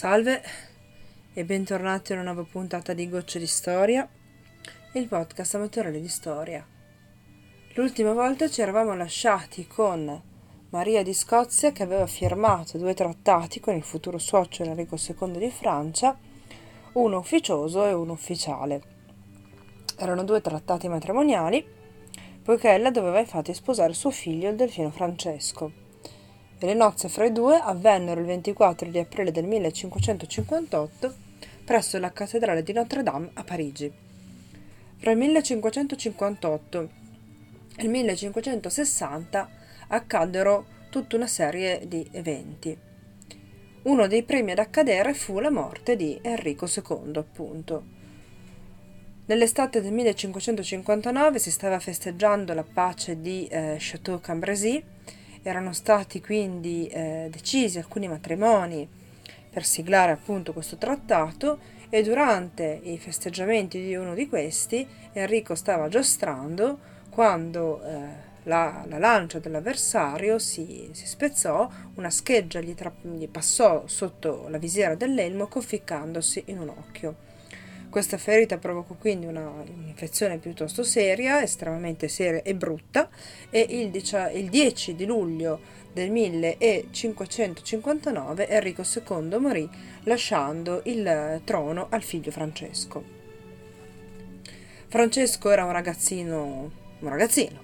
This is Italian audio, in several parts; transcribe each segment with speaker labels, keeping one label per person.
Speaker 1: Salve e bentornati a una nuova puntata di Gocce di Storia, il podcast amatoriale di storia. L'ultima volta ci eravamo lasciati con Maria di Scozia che aveva firmato due trattati con il futuro suocero Enrico II di Francia, uno ufficioso e uno ufficiale. Erano due trattati matrimoniali, poiché ella doveva infatti sposare suo figlio, il delfino Francesco e le nozze fra i due avvennero il 24 di aprile del 1558 presso la cattedrale di Notre Dame a Parigi. Fra il 1558 e il 1560 accaddero tutta una serie di eventi. Uno dei primi ad accadere fu la morte di Enrico II, appunto. Nell'estate del 1559 si stava festeggiando la pace di eh, Château-Cambrésis erano stati quindi eh, decisi alcuni matrimoni per siglare appunto questo trattato e durante i festeggiamenti di uno di questi Enrico stava giostrando quando eh, la, la, lancia dell'avversario si, si, spezzò, una scheggia gli, tra, gli passò sotto la visiera dell'elmo conficcandosi in un occhio. Questa ferita provocò quindi un'infezione piuttosto seria, estremamente seria e brutta, e il, il 10 di luglio del 1559 Enrico II morì lasciando il trono al figlio Francesco. Francesco era un ragazzino, un ragazzino,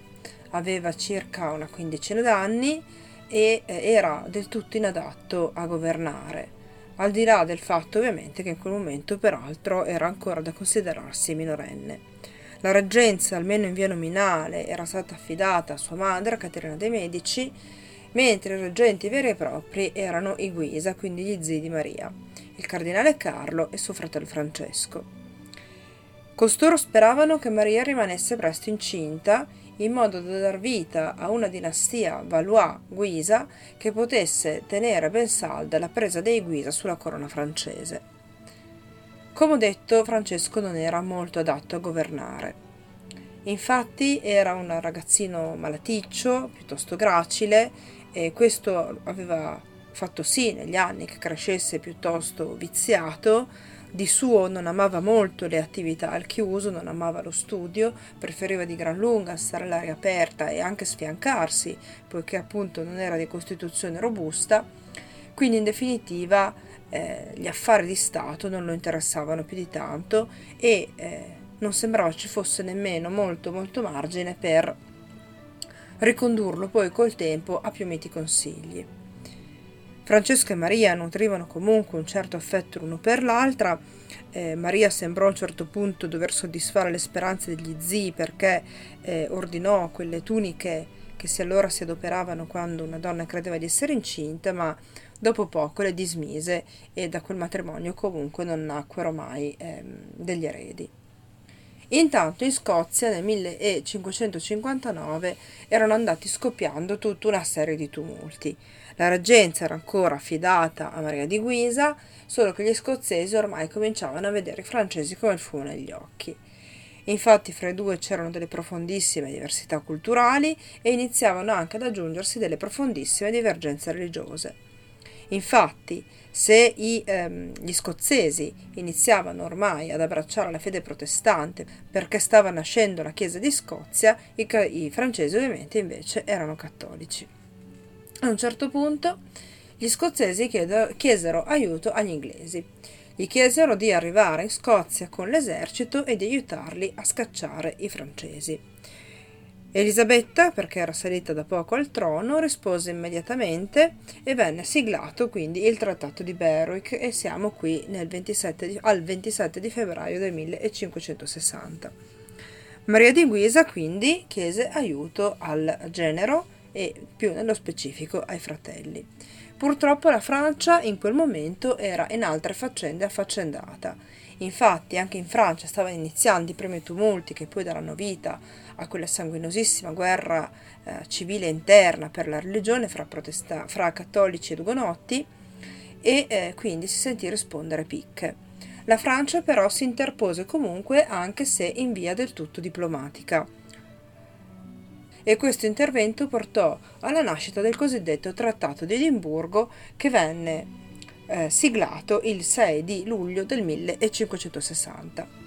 Speaker 1: aveva circa una quindicina d'anni e eh, era del tutto inadatto a governare al di là del fatto ovviamente che in quel momento peraltro era ancora da considerarsi minorenne. La reggenza, almeno in via nominale, era stata affidata a sua madre, Caterina de' Medici, mentre i reggenti veri e propri erano i Guisa, quindi gli zii di Maria, il cardinale Carlo e suo fratello Francesco. Costoro speravano che Maria rimanesse presto incinta in modo da dar vita a una dinastia Valois-Guisa che potesse tenere ben salda la presa dei Guisa sulla corona francese. Come ho detto, Francesco non era molto adatto a governare. Infatti era un ragazzino malaticcio, piuttosto gracile, e questo aveva fatto sì negli anni che crescesse piuttosto viziato, di suo non amava molto le attività al chiuso, non amava lo studio, preferiva di gran lunga stare all'aria aperta e anche sfiancarsi, poiché appunto non era di costituzione robusta. Quindi in definitiva eh, gli affari di Stato non lo interessavano più di tanto e eh, non sembrava ci fosse nemmeno molto molto margine per ricondurlo poi col tempo a più miti consigli. Francesco e Maria nutrivano comunque un certo affetto l'uno per l'altra. Eh, Maria sembrò a un certo punto dover soddisfare le speranze degli zii perché eh, ordinò quelle tuniche che si allora si adoperavano quando una donna credeva di essere incinta, ma dopo poco le dismise e da quel matrimonio comunque non nacquero mai eh, degli eredi. Intanto in Scozia nel 1559 erano andati scoppiando tutta una serie di tumulti. La reggenza era ancora affidata a Maria di Guisa, solo che gli scozzesi ormai cominciavano a vedere i francesi come il fumo negli occhi. Infatti fra i due c'erano delle profondissime diversità culturali e iniziavano anche ad aggiungersi delle profondissime divergenze religiose. Infatti, se i, ehm, gli scozzesi iniziavano ormai ad abbracciare la fede protestante perché stava nascendo la Chiesa di Scozia, i, i francesi ovviamente invece erano cattolici. A un certo punto gli scozzesi chiesero aiuto agli inglesi. Gli chiesero di arrivare in Scozia con l'esercito e di aiutarli a scacciare i francesi. Elisabetta, perché era salita da poco al trono, rispose immediatamente e venne siglato quindi il trattato di Berwick e siamo qui 27 di, al 27 di febbraio del 1560. Maria di Guisa quindi chiese aiuto al genero e più nello specifico ai fratelli. Purtroppo la Francia in quel momento era in altre faccende affaccendata. Infatti anche in Francia stavano iniziando i primi tumulti che poi daranno vita a quella sanguinosissima guerra eh, civile interna per la religione fra, protesta- fra cattolici ed ugonotti e eh, quindi si sentì rispondere picche. La Francia però si interpose comunque anche se in via del tutto diplomatica e questo intervento portò alla nascita del cosiddetto Trattato di Edimburgo che venne eh, siglato il 6 di luglio del 1560.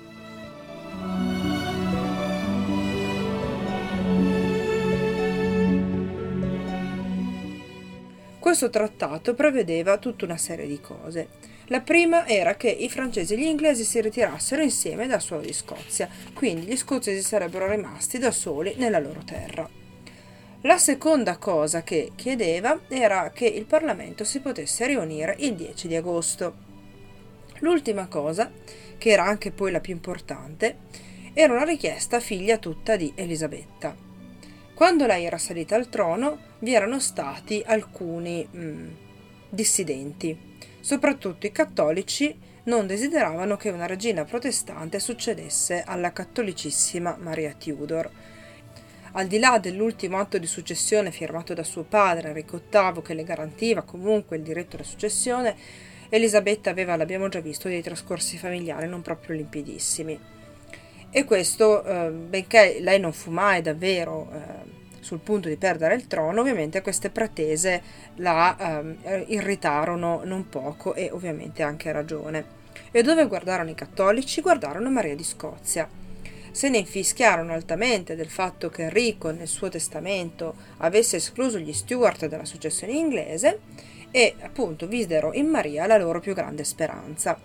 Speaker 1: Questo trattato prevedeva tutta una serie di cose. La prima era che i francesi e gli inglesi si ritirassero insieme dal suolo di Scozia, quindi gli scozzesi sarebbero rimasti da soli nella loro terra. La seconda cosa che chiedeva era che il Parlamento si potesse riunire il 10 di agosto. L'ultima cosa, che era anche poi la più importante, era una richiesta figlia tutta di Elisabetta. Quando lei era salita al trono vi erano stati alcuni mm, dissidenti, soprattutto i cattolici non desideravano che una regina protestante succedesse alla cattolicissima Maria Tudor. Al di là dell'ultimo atto di successione firmato da suo padre Enrico VIII che le garantiva comunque il diritto alla successione, Elisabetta aveva, l'abbiamo già visto, dei trascorsi familiari non proprio limpidissimi. E questo, eh, benché lei non fu mai davvero eh, sul punto di perdere il trono, ovviamente queste pretese la eh, irritarono non poco e ovviamente anche ragione. E dove guardarono i cattolici? Guardarono Maria di Scozia. Se ne infischiarono altamente del fatto che Enrico nel suo testamento avesse escluso gli Stuart dalla successione inglese e appunto videro in Maria la loro più grande speranza.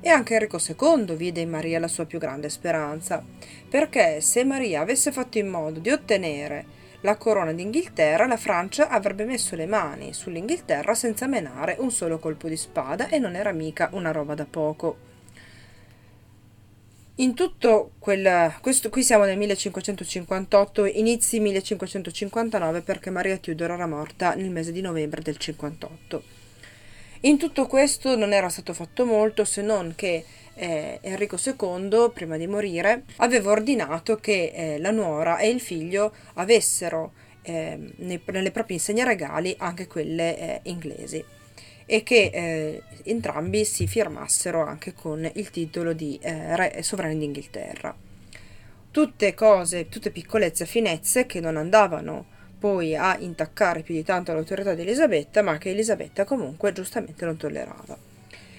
Speaker 1: E anche Enrico II vide in Maria la sua più grande speranza, perché se Maria avesse fatto in modo di ottenere la corona d'Inghilterra, la Francia avrebbe messo le mani sull'Inghilterra senza menare un solo colpo di spada e non era mica una roba da poco. In tutto quel, questo, qui siamo nel 1558, inizi 1559 perché Maria Tudor era morta nel mese di novembre del 58. In tutto questo non era stato fatto molto se non che eh, Enrico II, prima di morire, aveva ordinato che eh, la nuora e il figlio avessero eh, nei, nelle proprie insegne regali anche quelle eh, inglesi e che eh, entrambi si firmassero anche con il titolo di eh, re sovrani d'Inghilterra. Tutte cose, tutte piccolezze e finezze che non andavano poi a intaccare più di tanto l'autorità di Elisabetta, ma che Elisabetta comunque giustamente non tollerava.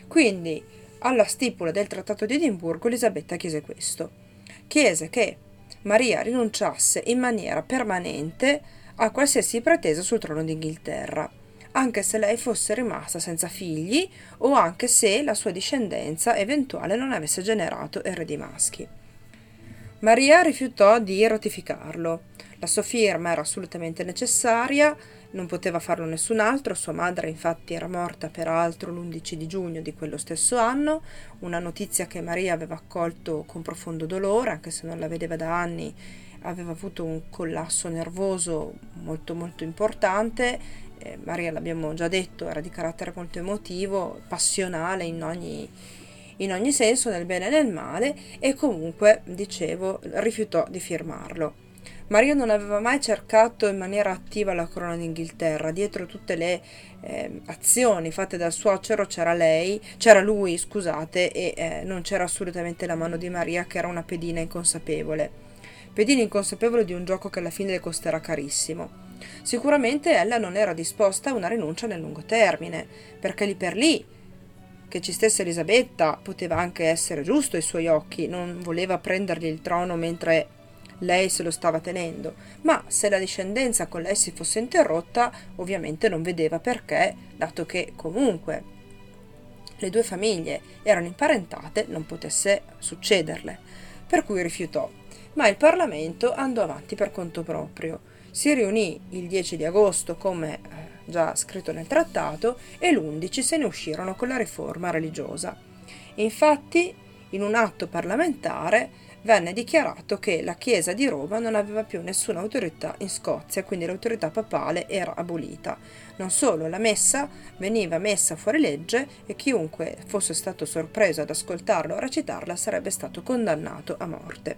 Speaker 1: Quindi, alla stipula del Trattato di Edimburgo, Elisabetta chiese questo. Chiese che Maria rinunciasse in maniera permanente a qualsiasi pretesa sul trono d'Inghilterra, anche se lei fosse rimasta senza figli o anche se la sua discendenza eventuale non avesse generato eredi maschi. Maria rifiutò di ratificarlo. La sua firma era assolutamente necessaria, non poteva farlo nessun altro, sua madre infatti era morta peraltro l'11 di giugno di quello stesso anno, una notizia che Maria aveva accolto con profondo dolore, anche se non la vedeva da anni, aveva avuto un collasso nervoso molto molto importante. Eh, Maria, l'abbiamo già detto, era di carattere molto emotivo, passionale in ogni in ogni senso, nel bene e nel male, e comunque, dicevo, rifiutò di firmarlo. Maria non aveva mai cercato in maniera attiva la corona d'Inghilterra, dietro tutte le eh, azioni fatte dal suocero c'era lei, c'era lui, scusate, e eh, non c'era assolutamente la mano di Maria che era una pedina inconsapevole. Pedina inconsapevole di un gioco che alla fine le costerà carissimo. Sicuramente ella non era disposta a una rinuncia nel lungo termine, perché lì per lì che ci stesse Elisabetta poteva anche essere giusto ai suoi occhi, non voleva prendergli il trono mentre lei se lo stava tenendo, ma se la discendenza con lei si fosse interrotta, ovviamente non vedeva perché, dato che comunque le due famiglie erano imparentate, non potesse succederle. Per cui rifiutò. Ma il Parlamento andò avanti per conto proprio. Si riunì il 10 di agosto come eh, già scritto nel trattato, e l'11 se ne uscirono con la riforma religiosa. Infatti, in un atto parlamentare venne dichiarato che la Chiesa di Roma non aveva più nessuna autorità in Scozia, quindi l'autorità papale era abolita. Non solo, la messa veniva messa fuori legge e chiunque fosse stato sorpreso ad ascoltarla o recitarla sarebbe stato condannato a morte.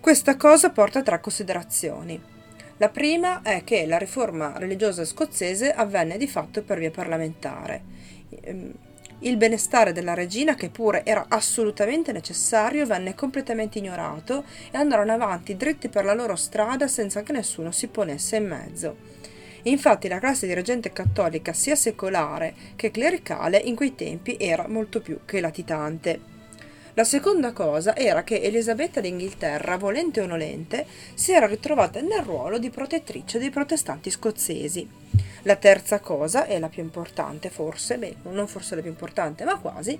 Speaker 1: Questa cosa porta a tre considerazioni. La prima è che la riforma religiosa scozzese avvenne di fatto per via parlamentare. Ehm, il benestare della regina, che pure era assolutamente necessario, venne completamente ignorato e andarono avanti dritti per la loro strada senza che nessuno si ponesse in mezzo. Infatti la classe dirigente cattolica sia secolare che clericale in quei tempi era molto più che latitante. La seconda cosa era che Elisabetta d'Inghilterra, volente o nolente, si era ritrovata nel ruolo di protettrice dei protestanti scozzesi. La terza cosa, e la più importante forse, beh, non forse la più importante, ma quasi,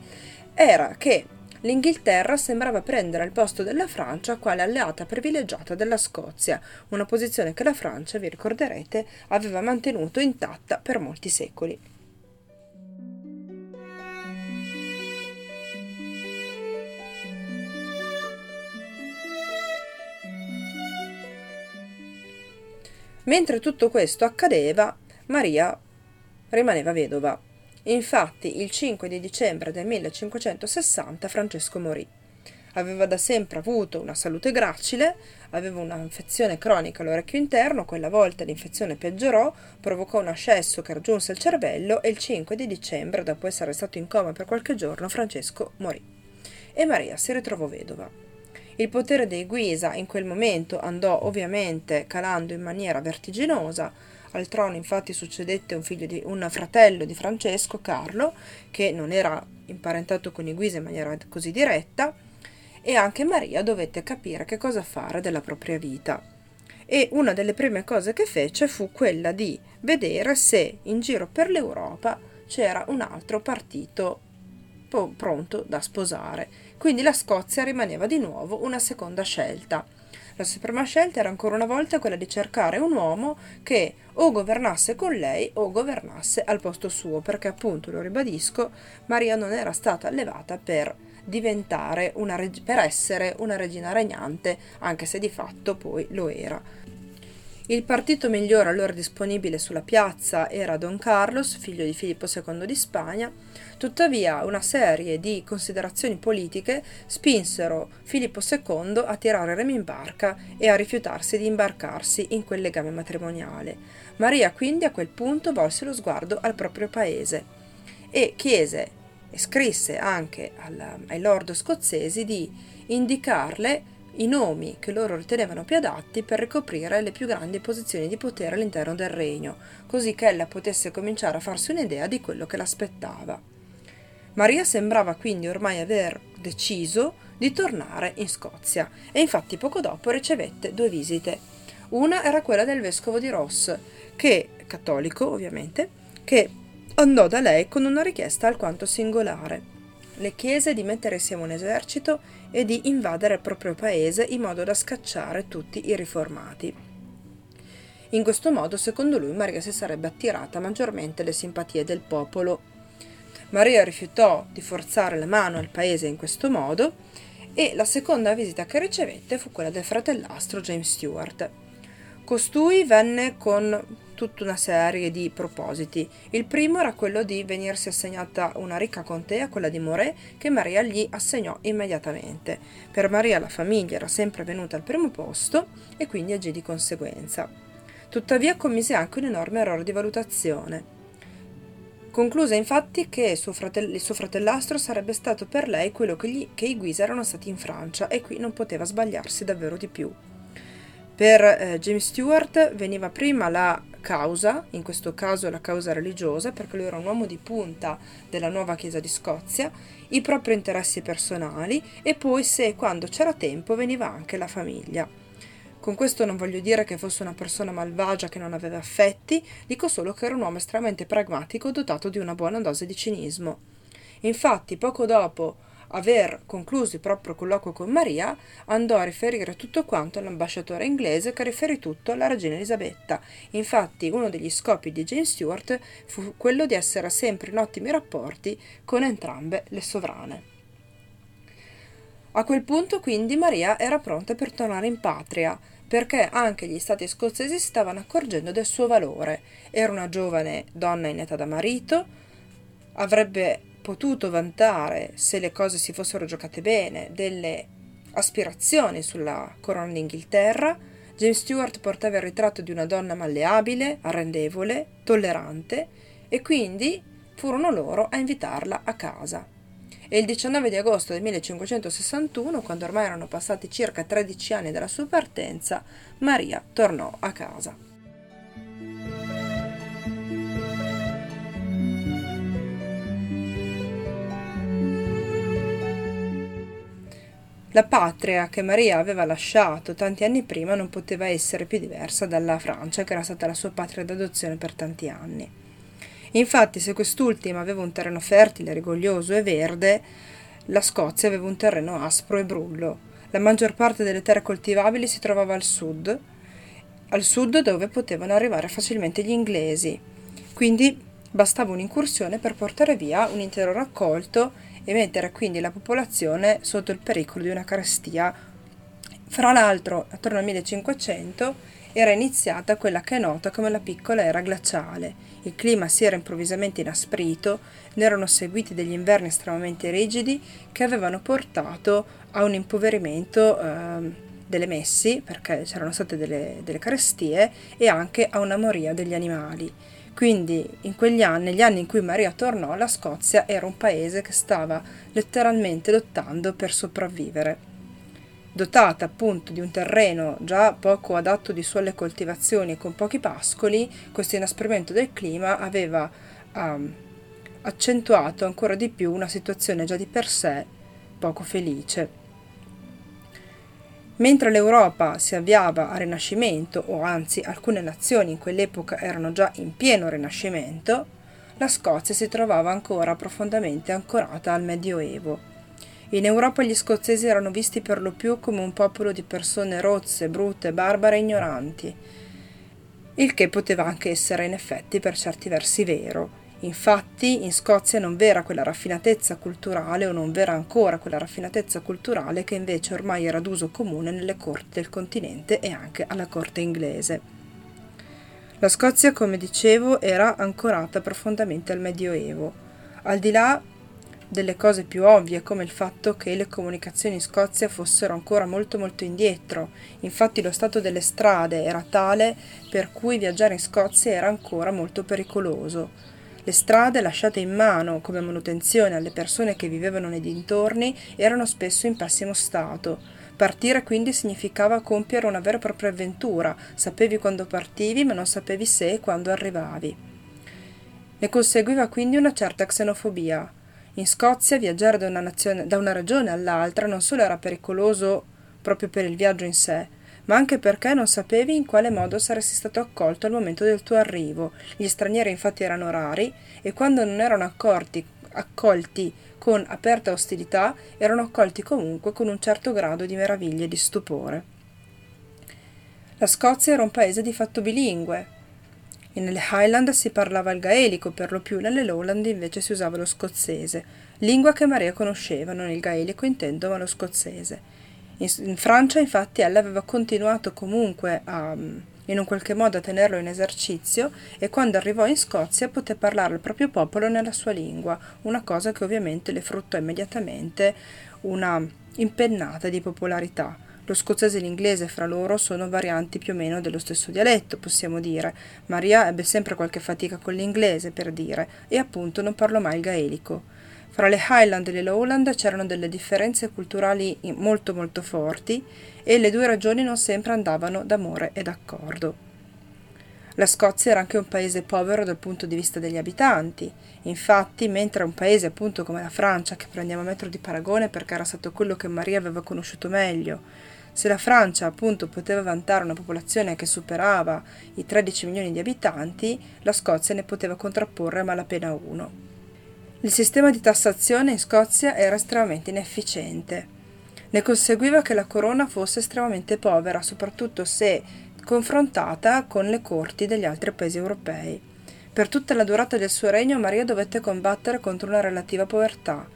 Speaker 1: era che l'Inghilterra sembrava prendere il posto della Francia quale alleata privilegiata della Scozia, una posizione che la Francia, vi ricorderete, aveva mantenuto intatta per molti secoli. Mentre tutto questo accadeva, Maria rimaneva vedova. Infatti, il 5 di dicembre del 1560 Francesco morì. Aveva da sempre avuto una salute gracile, aveva un'infezione cronica all'orecchio interno, quella volta l'infezione peggiorò, provocò un ascesso che raggiunse il cervello e il 5 di dicembre, dopo essere stato in coma per qualche giorno, Francesco morì. E Maria si ritrovò vedova. Il potere dei Guisa in quel momento andò ovviamente calando in maniera vertiginosa, al trono infatti succedette un, di, un fratello di Francesco, Carlo, che non era imparentato con i Guisa in maniera così diretta, e anche Maria dovette capire che cosa fare della propria vita. E una delle prime cose che fece fu quella di vedere se in giro per l'Europa c'era un altro partito pronto da sposare. Quindi la Scozia rimaneva di nuovo una seconda scelta. La sua prima scelta era ancora una volta quella di cercare un uomo che o governasse con lei o governasse al posto suo, perché appunto, lo ribadisco, Maria non era stata allevata per diventare una reg- per essere una regina regnante, anche se di fatto poi lo era. Il partito migliore allora disponibile sulla piazza era Don Carlos, figlio di Filippo II di Spagna, tuttavia una serie di considerazioni politiche spinsero Filippo II a tirare remi in barca e a rifiutarsi di imbarcarsi in quel legame matrimoniale. Maria quindi a quel punto volse lo sguardo al proprio paese e chiese e scrisse anche al, ai lord scozzesi di indicarle i nomi che loro ritenevano più adatti per ricoprire le più grandi posizioni di potere all'interno del regno, così che ella potesse cominciare a farsi un'idea di quello che l'aspettava. Maria sembrava quindi ormai aver deciso di tornare in Scozia e infatti poco dopo ricevette due visite. Una era quella del vescovo di Ross, che, cattolico ovviamente, che andò da lei con una richiesta alquanto singolare le chiese di mettere insieme un esercito e di invadere il proprio paese in modo da scacciare tutti i riformati. In questo modo, secondo lui, Maria si sarebbe attirata maggiormente le simpatie del popolo. Maria rifiutò di forzare la mano al paese in questo modo e la seconda visita che ricevette fu quella del fratellastro James Stewart. Costui venne con tutta una serie di propositi. Il primo era quello di venirsi assegnata una ricca contea, quella di Moret, che Maria gli assegnò immediatamente. Per Maria la famiglia era sempre venuta al primo posto e quindi agì di conseguenza. Tuttavia commise anche un enorme errore di valutazione. Concluse infatti che suo, fratell- il suo fratellastro sarebbe stato per lei quello che, gli- che i Guisa erano stati in Francia e qui non poteva sbagliarsi davvero di più. Per eh, James Stewart veniva prima la causa, in questo caso la causa religiosa, perché lui era un uomo di punta della nuova Chiesa di Scozia, i propri interessi personali e poi se e quando c'era tempo veniva anche la famiglia. Con questo non voglio dire che fosse una persona malvagia che non aveva affetti, dico solo che era un uomo estremamente pragmatico dotato di una buona dose di cinismo. Infatti, poco dopo aver concluso il proprio colloquio con Maria, andò a riferire tutto quanto all'ambasciatore inglese che riferì tutto alla regina Elisabetta. Infatti uno degli scopi di Jane Stuart fu quello di essere sempre in ottimi rapporti con entrambe le sovrane. A quel punto quindi Maria era pronta per tornare in patria, perché anche gli stati scozzesi stavano accorgendo del suo valore. Era una giovane donna in età da marito, avrebbe potuto vantare, se le cose si fossero giocate bene, delle aspirazioni sulla corona d'Inghilterra, James Stewart portava il ritratto di una donna malleabile, arrendevole, tollerante e quindi furono loro a invitarla a casa. E il 19 di agosto del 1561, quando ormai erano passati circa 13 anni dalla sua partenza, Maria tornò a casa. La patria che Maria aveva lasciato tanti anni prima non poteva essere più diversa dalla Francia, che era stata la sua patria d'adozione per tanti anni. Infatti, se quest'ultima aveva un terreno fertile, rigoglioso e verde, la Scozia aveva un terreno aspro e brullo. La maggior parte delle terre coltivabili si trovava al sud, al sud dove potevano arrivare facilmente gli inglesi. Quindi bastava un'incursione per portare via un intero raccolto e mettere quindi la popolazione sotto il pericolo di una carestia. Fra l'altro, attorno al 1500 era iniziata quella che è nota come la piccola era glaciale. Il clima si era improvvisamente inasprito, ne erano seguiti degli inverni estremamente rigidi che avevano portato a un impoverimento eh, delle messi, perché c'erano state delle, delle carestie, e anche a una moria degli animali. Quindi in quegli anni, negli anni in cui Maria tornò, la Scozia era un paese che stava letteralmente lottando per sopravvivere. Dotata appunto di un terreno già poco adatto di suole coltivazioni e con pochi pascoli, questo inasprimento del clima aveva um, accentuato ancora di più una situazione già di per sé poco felice. Mentre l'Europa si avviava al Rinascimento, o anzi alcune nazioni in quell'epoca erano già in pieno Rinascimento, la Scozia si trovava ancora profondamente ancorata al Medioevo. In Europa gli scozzesi erano visti per lo più come un popolo di persone rozze, brutte, barbare e ignoranti, il che poteva anche essere in effetti per certi versi vero, Infatti in Scozia non v'era quella raffinatezza culturale o non v'era ancora quella raffinatezza culturale che invece ormai era d'uso comune nelle corti del continente e anche alla corte inglese. La Scozia, come dicevo, era ancorata profondamente al Medioevo. Al di là delle cose più ovvie come il fatto che le comunicazioni in Scozia fossero ancora molto molto indietro. Infatti lo stato delle strade era tale per cui viaggiare in Scozia era ancora molto pericoloso. Le strade lasciate in mano come manutenzione alle persone che vivevano nei dintorni erano spesso in pessimo stato. Partire quindi significava compiere una vera e propria avventura, sapevi quando partivi ma non sapevi se e quando arrivavi. Ne conseguiva quindi una certa xenofobia. In Scozia viaggiare da una, nazione, da una regione all'altra non solo era pericoloso proprio per il viaggio in sé, ma anche perché non sapevi in quale modo saresti stato accolto al momento del tuo arrivo. Gli stranieri infatti erano rari e quando non erano accorti, accolti con aperta ostilità, erano accolti comunque con un certo grado di meraviglia e di stupore. La Scozia era un paese di fatto bilingue. E nelle Highland si parlava il gaelico per lo più, nelle Lowland invece si usava lo scozzese, lingua che Maria conosceva, non il gaelico intendo, ma lo scozzese. In, in Francia infatti ella aveva continuato comunque a, in un qualche modo a tenerlo in esercizio e quando arrivò in Scozia poté parlare al proprio popolo nella sua lingua, una cosa che ovviamente le fruttò immediatamente una impennata di popolarità. Lo scozzese e l'inglese fra loro sono varianti più o meno dello stesso dialetto, possiamo dire. Maria ebbe sempre qualche fatica con l'inglese, per dire, e appunto non parlò mai il gaelico. Fra le Highland e le Lowland c'erano delle differenze culturali molto molto forti e le due regioni non sempre andavano d'amore e d'accordo. La Scozia era anche un paese povero dal punto di vista degli abitanti, infatti mentre un paese appunto come la Francia, che prendiamo a metro di paragone perché era stato quello che Maria aveva conosciuto meglio, se la Francia appunto poteva vantare una popolazione che superava i 13 milioni di abitanti, la Scozia ne poteva contrapporre a malapena uno. Il sistema di tassazione in Scozia era estremamente inefficiente. Ne conseguiva che la corona fosse estremamente povera, soprattutto se confrontata con le corti degli altri paesi europei. Per tutta la durata del suo regno Maria dovette combattere contro una relativa povertà,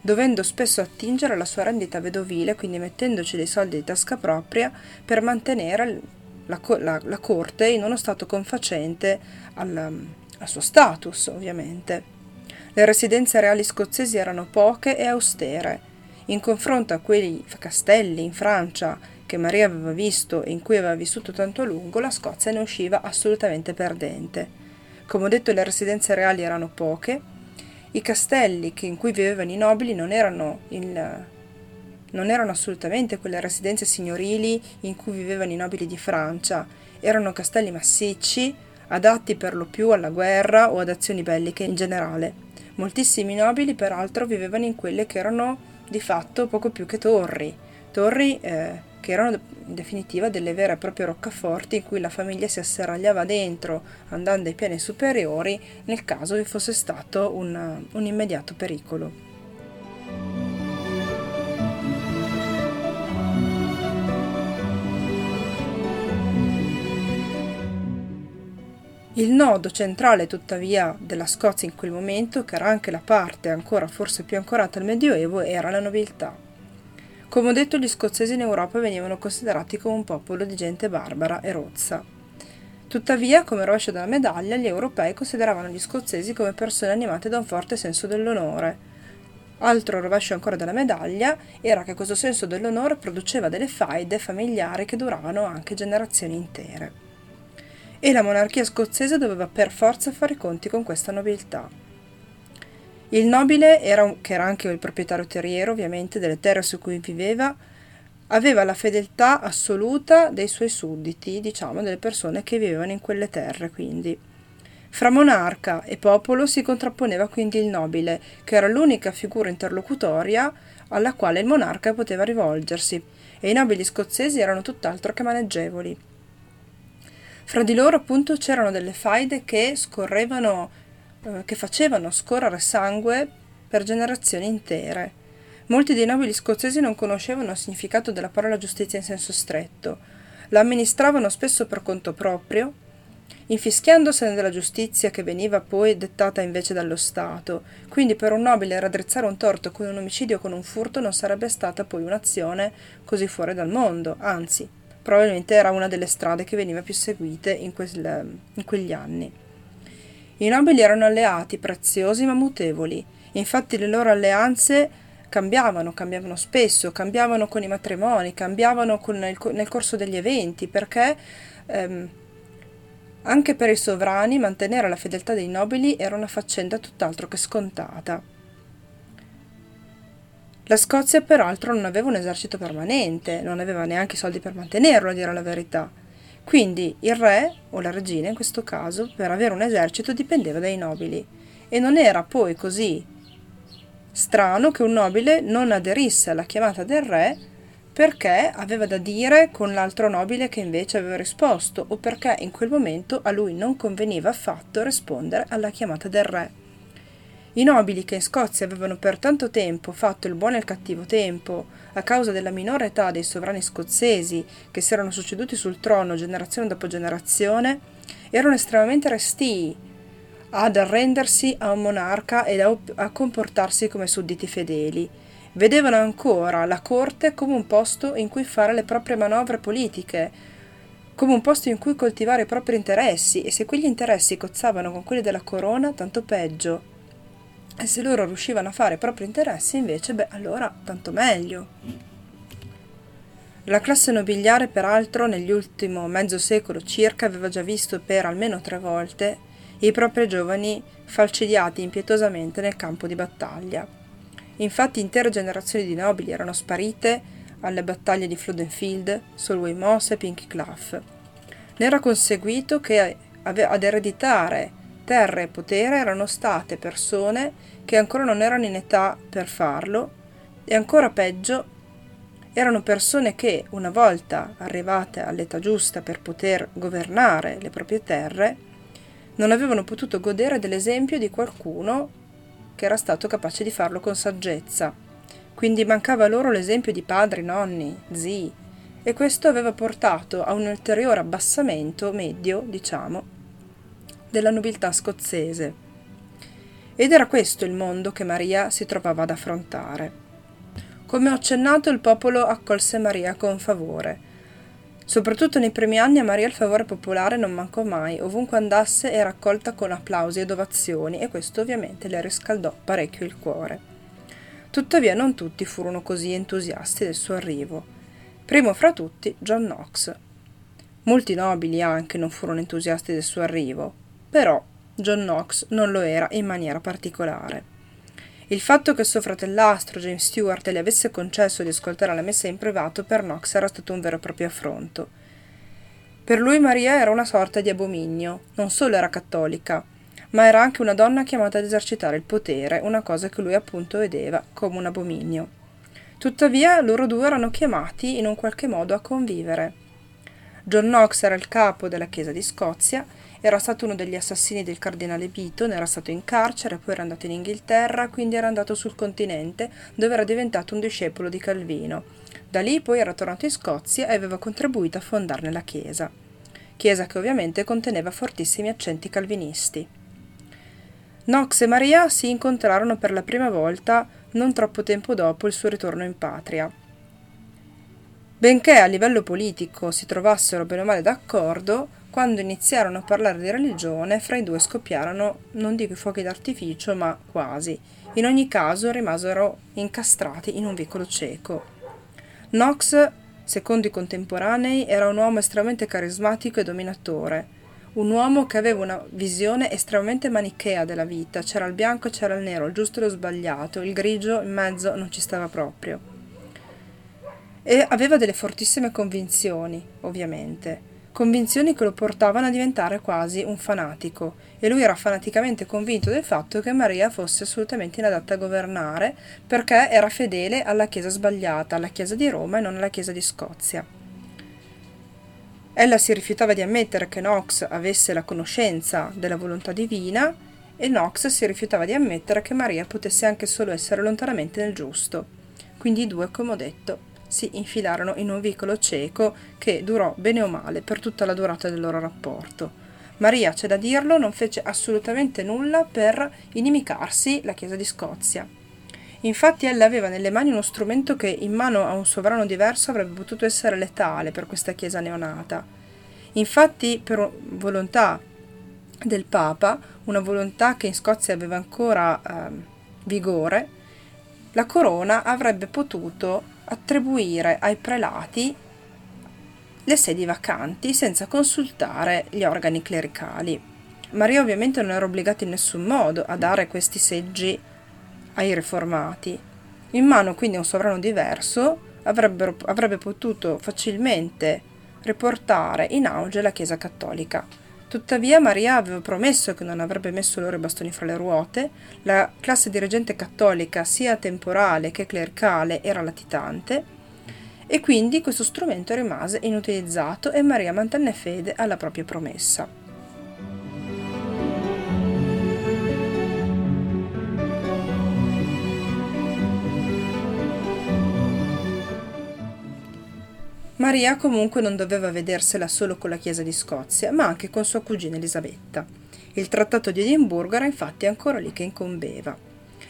Speaker 1: dovendo spesso attingere alla sua rendita vedovile, quindi mettendoci dei soldi di tasca propria per mantenere la, la, la corte in uno stato confacente al, al suo status, ovviamente. Le residenze reali scozzesi erano poche e austere. In confronto a quei castelli in Francia che Maria aveva visto e in cui aveva vissuto tanto a lungo, la Scozia ne usciva assolutamente perdente. Come ho detto, le residenze reali erano poche, i castelli in cui vivevano i nobili non erano, il, non erano assolutamente quelle residenze signorili in cui vivevano i nobili di Francia, erano castelli massicci, adatti per lo più alla guerra o ad azioni belliche in generale. Moltissimi nobili peraltro vivevano in quelle che erano di fatto poco più che torri, torri eh, che erano in definitiva delle vere e proprie roccaforti in cui la famiglia si asserragliava dentro andando ai piani superiori nel caso vi fosse stato un, un immediato pericolo. Il nodo centrale tuttavia della Scozia in quel momento, che era anche la parte ancora forse più ancorata al Medioevo, era la nobiltà. Come ho detto, gli scozzesi in Europa venivano considerati come un popolo di gente barbara e rozza. Tuttavia, come rovescio della medaglia, gli europei consideravano gli scozzesi come persone animate da un forte senso dell'onore. Altro rovescio ancora della medaglia era che questo senso dell'onore produceva delle faide familiari che duravano anche generazioni intere e la monarchia scozzese doveva per forza fare i conti con questa nobiltà. Il nobile, era che era anche il proprietario terriero ovviamente delle terre su cui viveva, aveva la fedeltà assoluta dei suoi sudditi, diciamo delle persone che vivevano in quelle terre quindi. Fra monarca e popolo si contrapponeva quindi il nobile, che era l'unica figura interlocutoria alla quale il monarca poteva rivolgersi, e i nobili scozzesi erano tutt'altro che maneggevoli. Fra di loro appunto c'erano delle faide che scorrevano, eh, che facevano scorrere sangue per generazioni intere. Molti dei nobili scozzesi non conoscevano il significato della parola giustizia in senso stretto, la amministravano spesso per conto proprio, infischiandosene della giustizia che veniva poi dettata invece dallo Stato. Quindi per un nobile raddrizzare un torto con un omicidio o con un furto non sarebbe stata poi un'azione così fuori dal mondo, anzi probabilmente era una delle strade che veniva più seguite in, quel, in quegli anni. I nobili erano alleati preziosi ma mutevoli, infatti le loro alleanze cambiavano, cambiavano spesso, cambiavano con i matrimoni, cambiavano il, nel corso degli eventi, perché ehm, anche per i sovrani mantenere la fedeltà dei nobili era una faccenda tutt'altro che scontata. La Scozia peraltro non aveva un esercito permanente, non aveva neanche soldi per mantenerlo, a dire la verità. Quindi il re, o la regina in questo caso, per avere un esercito dipendeva dai nobili. E non era poi così strano che un nobile non aderisse alla chiamata del re perché aveva da dire con l'altro nobile che invece aveva risposto o perché in quel momento a lui non conveniva affatto rispondere alla chiamata del re. I nobili che in Scozia avevano per tanto tempo fatto il buono e il cattivo tempo, a causa della minore età dei sovrani scozzesi che si erano succeduti sul trono generazione dopo generazione, erano estremamente restii ad arrendersi a un monarca e a, a comportarsi come sudditi fedeli. Vedevano ancora la corte come un posto in cui fare le proprie manovre politiche, come un posto in cui coltivare i propri interessi e se quegli interessi cozzavano con quelli della corona, tanto peggio. E se loro riuscivano a fare i propri interessi, invece, beh, allora tanto meglio. La classe nobiliare, peraltro, negli ultimi mezzo secolo circa, aveva già visto per almeno tre volte i propri giovani falcidiati impietosamente nel campo di battaglia. Infatti intere generazioni di nobili erano sparite alle battaglie di Flodenfield, Solway Moss e Pinky Clough. Ne era conseguito che ad ereditare terra e potere erano state persone che ancora non erano in età per farlo e ancora peggio erano persone che, una volta arrivate all'età giusta per poter governare le proprie terre, non avevano potuto godere dell'esempio di qualcuno che era stato capace di farlo con saggezza. Quindi mancava loro l'esempio di padri, nonni, zii, e questo aveva portato a un ulteriore abbassamento medio, diciamo, della nobiltà scozzese. Ed era questo il mondo che Maria si trovava ad affrontare. Come ho accennato, il popolo accolse Maria con favore. Soprattutto nei primi anni a Maria il favore popolare non mancò mai, ovunque andasse era accolta con applausi ed ovazioni e questo ovviamente le riscaldò parecchio il cuore. Tuttavia non tutti furono così entusiasti del suo arrivo. Primo fra tutti John Knox. Molti nobili anche non furono entusiasti del suo arrivo, però John Knox non lo era in maniera particolare. Il fatto che suo fratellastro James Stewart le avesse concesso di ascoltare la messa in privato per Knox era stato un vero e proprio affronto. Per lui Maria era una sorta di abominio, non solo era cattolica, ma era anche una donna chiamata ad esercitare il potere, una cosa che lui appunto vedeva come un abominio. Tuttavia loro due erano chiamati in un qualche modo a convivere. John Knox era il capo della Chiesa di Scozia, era stato uno degli assassini del cardinale Beaton, era stato in carcere, poi era andato in Inghilterra, quindi era andato sul continente, dove era diventato un discepolo di Calvino. Da lì poi era tornato in Scozia e aveva contribuito a fondarne la Chiesa. Chiesa che ovviamente conteneva fortissimi accenti calvinisti. Knox e Maria si incontrarono per la prima volta non troppo tempo dopo il suo ritorno in patria. Benché a livello politico si trovassero bene o male d'accordo, quando iniziarono a parlare di religione, fra i due scoppiarono, non dico i fuochi d'artificio, ma quasi. In ogni caso rimasero incastrati in un vicolo cieco. Knox, secondo i contemporanei, era un uomo estremamente carismatico e dominatore, un uomo che aveva una visione estremamente manichea della vita, c'era il bianco e c'era il nero, il giusto e lo sbagliato, il grigio in mezzo non ci stava proprio. E aveva delle fortissime convinzioni, ovviamente, convinzioni che lo portavano a diventare quasi un fanatico, e lui era fanaticamente convinto del fatto che Maria fosse assolutamente inadatta a governare perché era fedele alla Chiesa sbagliata, alla Chiesa di Roma e non alla Chiesa di Scozia. Ella si rifiutava di ammettere che Knox avesse la conoscenza della volontà divina e Knox si rifiutava di ammettere che Maria potesse anche solo essere lontanamente nel giusto. Quindi i due, come ho detto, si infilarono in un vicolo cieco che durò bene o male per tutta la durata del loro rapporto. Maria, c'è da dirlo, non fece assolutamente nulla per inimicarsi la Chiesa di Scozia. Infatti ella aveva nelle mani uno strumento che in mano a un sovrano diverso avrebbe potuto essere letale per questa chiesa neonata. Infatti, per volontà del Papa, una volontà che in Scozia aveva ancora eh, vigore, la corona avrebbe potuto attribuire ai prelati le sedi vacanti senza consultare gli organi clericali. Maria ovviamente non era obbligata in nessun modo a dare questi seggi ai riformati. In mano quindi a un sovrano diverso avrebbe potuto facilmente riportare in auge la Chiesa cattolica. Tuttavia Maria aveva promesso che non avrebbe messo loro i bastoni fra le ruote, la classe dirigente cattolica sia temporale che clericale era latitante e quindi questo strumento rimase inutilizzato e Maria mantenne fede alla propria promessa. Maria comunque non doveva vedersela solo con la Chiesa di Scozia, ma anche con sua cugina Elisabetta. Il trattato di Edimburgo era infatti ancora lì che incombeva.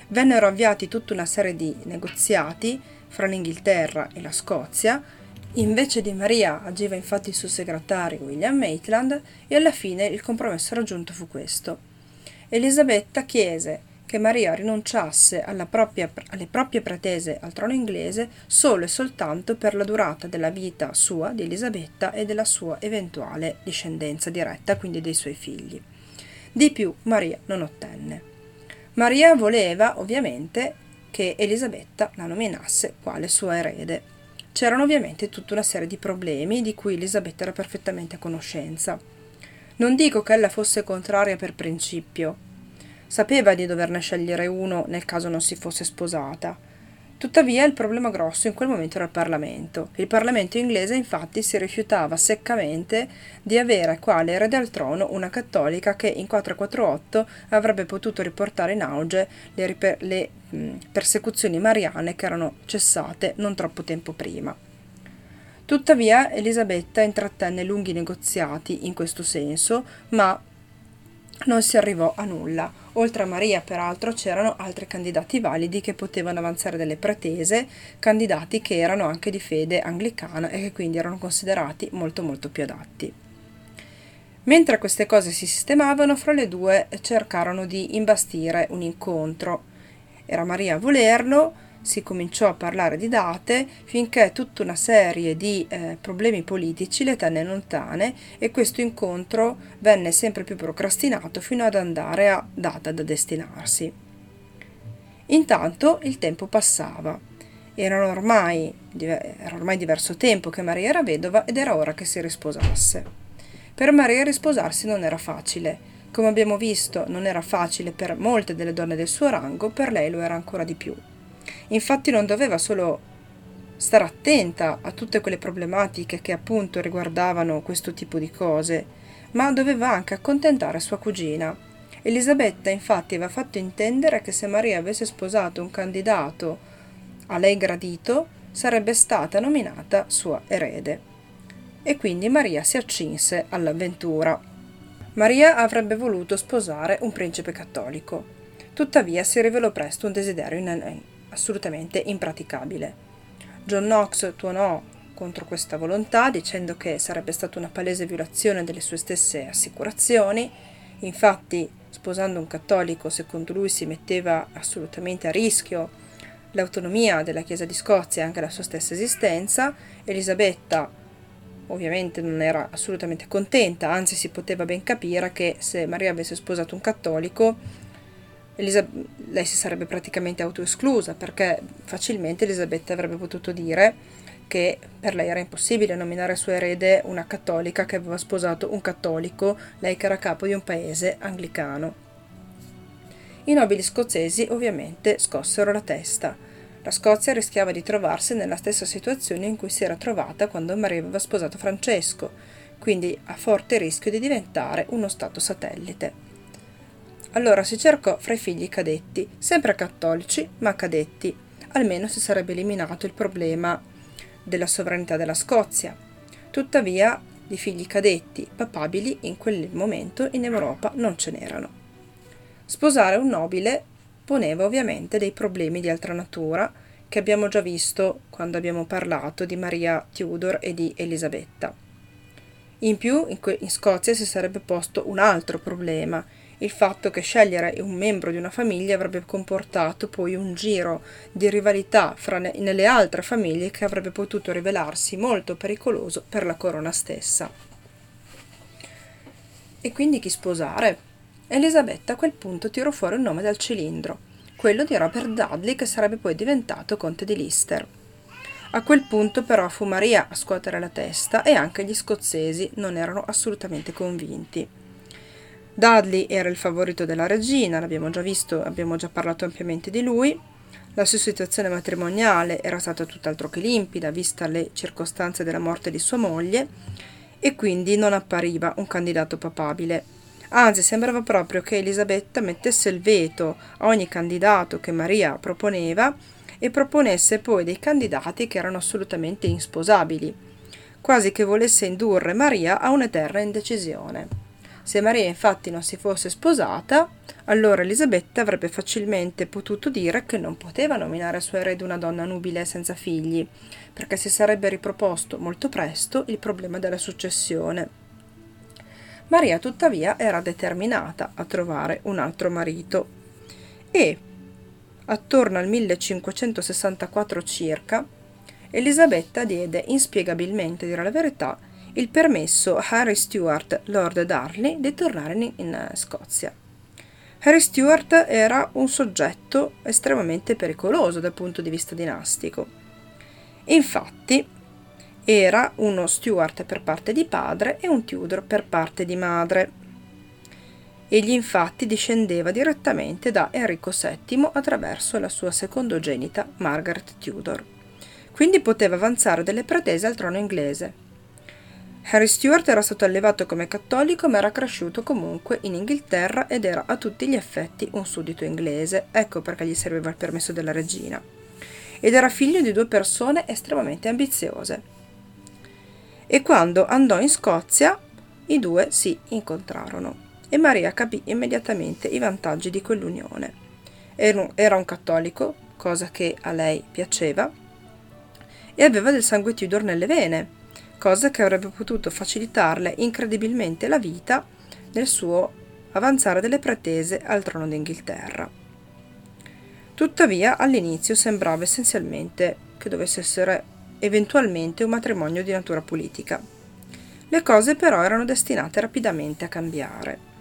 Speaker 1: Vennero avviati tutta una serie di negoziati fra l'Inghilterra e la Scozia, invece di Maria agiva infatti il suo segretario William Maitland e alla fine il compromesso raggiunto fu questo. Elisabetta chiese che Maria rinunciasse propria, alle proprie pretese al trono inglese solo e soltanto per la durata della vita sua, di Elisabetta, e della sua eventuale discendenza diretta, quindi dei suoi figli. Di più Maria non ottenne. Maria voleva, ovviamente, che Elisabetta la nominasse quale sua erede. C'erano ovviamente tutta una serie di problemi di cui Elisabetta era perfettamente a conoscenza. Non dico che ella fosse contraria per principio, Sapeva di doverne scegliere uno nel caso non si fosse sposata. Tuttavia il problema grosso in quel momento era il Parlamento. Il Parlamento inglese infatti si rifiutava seccamente di avere quale erede al trono una cattolica che in 448 avrebbe potuto riportare in auge le, riper- le mh, persecuzioni mariane che erano cessate non troppo tempo prima. Tuttavia Elisabetta intrattenne lunghi negoziati in questo senso, ma non si arrivò a nulla. Oltre a Maria, peraltro, c'erano altri candidati validi che potevano avanzare delle pretese, candidati che erano anche di fede anglicana e che quindi erano considerati molto molto più adatti. Mentre queste cose si sistemavano, fra le due cercarono di imbastire un incontro. Era Maria a volerlo, si cominciò a parlare di date finché tutta una serie di eh, problemi politici le tenne lontane e questo incontro venne sempre più procrastinato fino ad andare a data da destinarsi. Intanto il tempo passava. Era ormai, era ormai diverso tempo che Maria era vedova ed era ora che si risposasse. Per Maria risposarsi non era facile. Come abbiamo visto, non era facile per molte delle donne del suo rango, per lei lo era ancora di più. Infatti non doveva solo stare attenta a tutte quelle problematiche che appunto riguardavano questo tipo di cose, ma doveva anche accontentare sua cugina. Elisabetta infatti aveva fatto intendere che se Maria avesse sposato un candidato a lei gradito, sarebbe stata nominata sua erede. E quindi Maria si accinse all'avventura. Maria avrebbe voluto sposare un principe cattolico. Tuttavia si rivelò presto un desiderio in- assolutamente impraticabile. John Knox tuonò contro questa volontà dicendo che sarebbe stata una palese violazione delle sue stesse assicurazioni. Infatti, sposando un cattolico, secondo lui si metteva assolutamente a rischio l'autonomia della Chiesa di Scozia e anche la sua stessa esistenza. Elisabetta ovviamente non era assolutamente contenta, anzi si poteva ben capire che se Maria avesse sposato un cattolico Elisa- lei si sarebbe praticamente autoesclusa perché facilmente Elisabetta avrebbe potuto dire che per lei era impossibile nominare sua erede una cattolica che aveva sposato un cattolico, lei che era capo di un paese anglicano. I nobili scozzesi ovviamente scossero la testa. La Scozia rischiava di trovarsi nella stessa situazione in cui si era trovata quando Maria aveva sposato Francesco, quindi a forte rischio di diventare uno Stato satellite. Allora si cercò fra i figli cadetti, sempre cattolici, ma cadetti. Almeno si sarebbe eliminato il problema della sovranità della Scozia. Tuttavia, di figli cadetti papabili in quel momento in Europa non ce n'erano. Sposare un nobile poneva ovviamente dei problemi di altra natura che abbiamo già visto quando abbiamo parlato di Maria Tudor e di Elisabetta. In più, in, Scozia si sarebbe posto un altro problema, il fatto che scegliere un membro di una famiglia avrebbe comportato poi un giro di rivalità fra ne- nelle altre famiglie che avrebbe potuto rivelarsi molto pericoloso per la corona stessa. E quindi chi sposare? Elisabetta a quel punto tirò fuori un nome dal cilindro, quello di Robert Dudley che sarebbe poi diventato conte di Lister. A quel punto però fu Maria a scuotere la testa e anche gli scozzesi non erano assolutamente convinti. Dudley era il favorito della regina, l'abbiamo già visto, abbiamo già parlato ampiamente di lui. La sua situazione matrimoniale era stata tutt'altro che limpida, vista le circostanze della morte di sua moglie, e quindi non appariva un candidato papabile. Anzi, sembrava proprio che Elisabetta mettesse il veto a ogni candidato che Maria proponeva e proponesse poi dei candidati che erano assolutamente insposabili, quasi che volesse indurre Maria a un'eterna indecisione. Se Maria infatti non si fosse sposata, allora Elisabetta avrebbe facilmente potuto dire che non poteva nominare sua erede una donna nubile senza figli, perché si sarebbe riproposto molto presto il problema della successione. Maria tuttavia era determinata a trovare un altro marito e, attorno al 1564 circa, Elisabetta diede inspiegabilmente, dire la verità, il permesso a Harry Stuart, Lord Darley, di tornare in, in Scozia. Harry Stuart era un soggetto estremamente pericoloso dal punto di vista dinastico. Infatti, era uno Stuart per parte di padre e un Tudor per parte di madre. Egli infatti discendeva direttamente da Enrico VII attraverso la sua secondogenita Margaret Tudor. Quindi poteva avanzare delle pretese al trono inglese, Harry Stuart era stato allevato come cattolico ma era cresciuto comunque in Inghilterra ed era a tutti gli effetti un suddito inglese, ecco perché gli serviva il permesso della regina. Ed era figlio di due persone estremamente ambiziose. E quando andò in Scozia, i due si incontrarono e Maria capì immediatamente i vantaggi di quell'unione. Era un cattolico, cosa che a lei piaceva, e aveva del sangue Tudor nelle vene, cosa che avrebbe potuto facilitarle incredibilmente la vita nel suo avanzare delle pretese al trono d'Inghilterra. Tuttavia, all'inizio sembrava essenzialmente che dovesse essere eventualmente un matrimonio di natura politica. Le cose però erano destinate rapidamente a cambiare.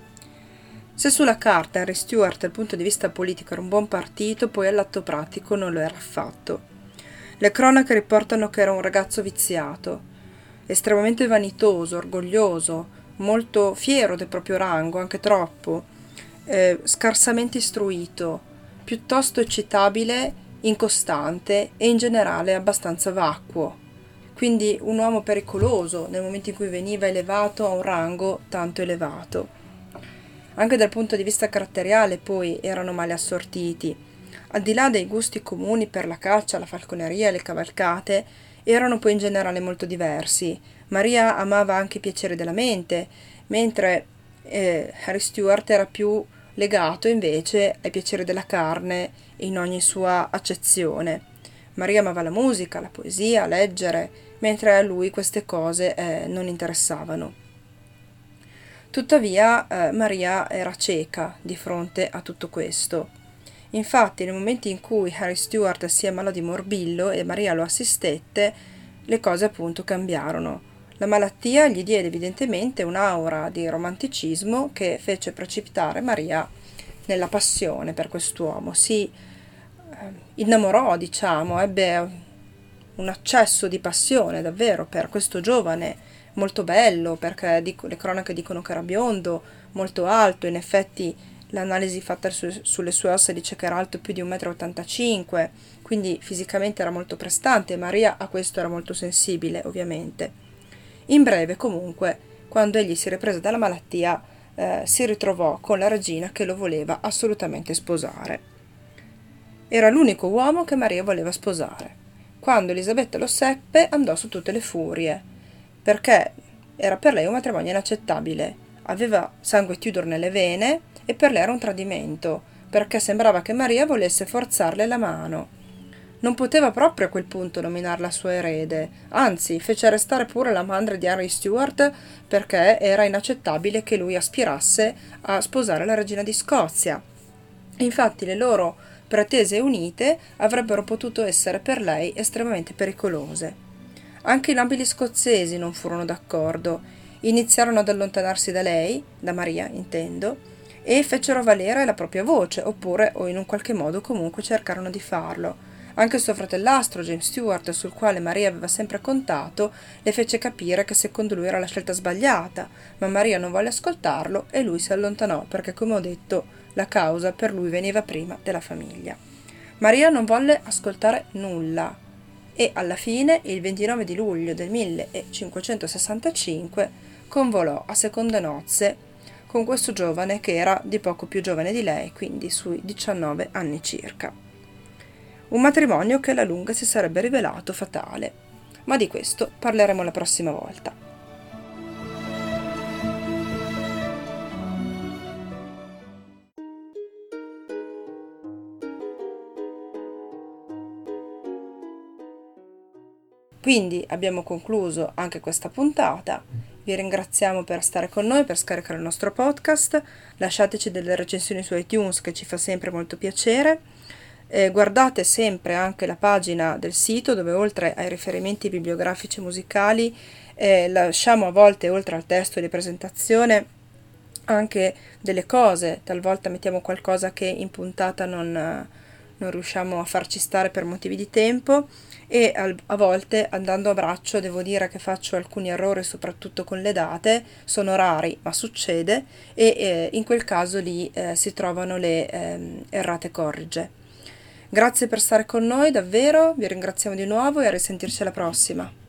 Speaker 1: Se sulla carta Henry Stuart dal punto di vista politico era un buon partito, poi all'atto pratico non lo era affatto. Le cronache riportano che era un ragazzo viziato, estremamente vanitoso, orgoglioso, molto fiero del proprio rango, anche troppo, eh, scarsamente istruito, piuttosto eccitabile incostante e in generale abbastanza vacuo. Quindi un uomo pericoloso nel momento in cui veniva elevato a un rango tanto elevato. Anche dal punto di vista caratteriale poi erano male assortiti. Al di là dei gusti comuni per la caccia, la falconeria e le cavalcate, erano poi in generale molto diversi. Maria amava anche i piaceri della mente, mentre eh, Harry Stewart era più legato invece ai piaceri della carne in ogni sua accezione. Maria amava la musica, la poesia, leggere, mentre a lui queste cose eh, non interessavano. Tuttavia eh, Maria era cieca di fronte a tutto questo. Infatti, nel momento in cui Harry Stewart si ammalò di morbillo e Maria lo assistette, le cose appunto cambiarono. La malattia gli diede evidentemente un'aura di romanticismo che fece precipitare Maria nella passione per quest'uomo. Si eh, innamorò, diciamo, ebbe un accesso di passione davvero per questo giovane molto bello, perché dico, le cronache dicono che era biondo, molto alto, in effetti l'analisi fatta su, sulle sue ossa dice che era alto più di 1,85 m, quindi fisicamente era molto prestante, Maria a questo era molto sensibile, ovviamente. In breve, comunque, quando egli si riprese dalla malattia, eh, si ritrovò con la regina che lo voleva assolutamente sposare. Era l'unico uomo che Maria voleva sposare. Quando Elisabetta lo seppe, andò su tutte le furie, perché era per lei un matrimonio inaccettabile. Aveva sangue Tudor nelle vene e per lei era un tradimento, perché sembrava che Maria volesse forzarle la mano. Non poteva proprio a quel punto nominarla sua erede, anzi fece arrestare pure la madre di Henry Stuart perché era inaccettabile che lui aspirasse a sposare la regina di Scozia. Infatti le loro pretese unite avrebbero potuto essere per lei estremamente pericolose. Anche i nobili scozzesi non furono d'accordo, iniziarono ad allontanarsi da lei, da Maria intendo, e fecero valere la propria voce, oppure o in un qualche modo comunque cercarono di farlo anche suo fratellastro, James Stewart, sul quale Maria aveva sempre contato, le fece capire che secondo lui era la scelta sbagliata, ma Maria non volle ascoltarlo e lui si allontanò perché, come ho detto, la causa per lui veniva prima della famiglia. Maria non volle ascoltare nulla e alla fine, il 29 di luglio del 1565, convolò a seconde nozze con questo giovane che era di poco più giovane di lei, quindi sui 19 anni circa un matrimonio che alla lunga si sarebbe rivelato fatale. Ma di questo parleremo la prossima volta. Quindi abbiamo concluso anche questa puntata. Vi ringraziamo per stare con noi, per scaricare il nostro podcast. Lasciateci delle recensioni su iTunes che ci fa sempre molto piacere. Eh, guardate sempre anche la pagina del sito dove oltre ai riferimenti bibliografici musicali eh, lasciamo a volte oltre al testo di presentazione anche delle cose, talvolta mettiamo qualcosa che in puntata non, non riusciamo a farci stare per motivi di tempo e al, a volte andando a braccio devo dire che faccio alcuni errori soprattutto con le date, sono rari ma succede e eh, in quel caso lì eh, si trovano le ehm, errate corrige. Grazie per stare con noi, davvero, vi ringraziamo di nuovo e a risentirci alla prossima.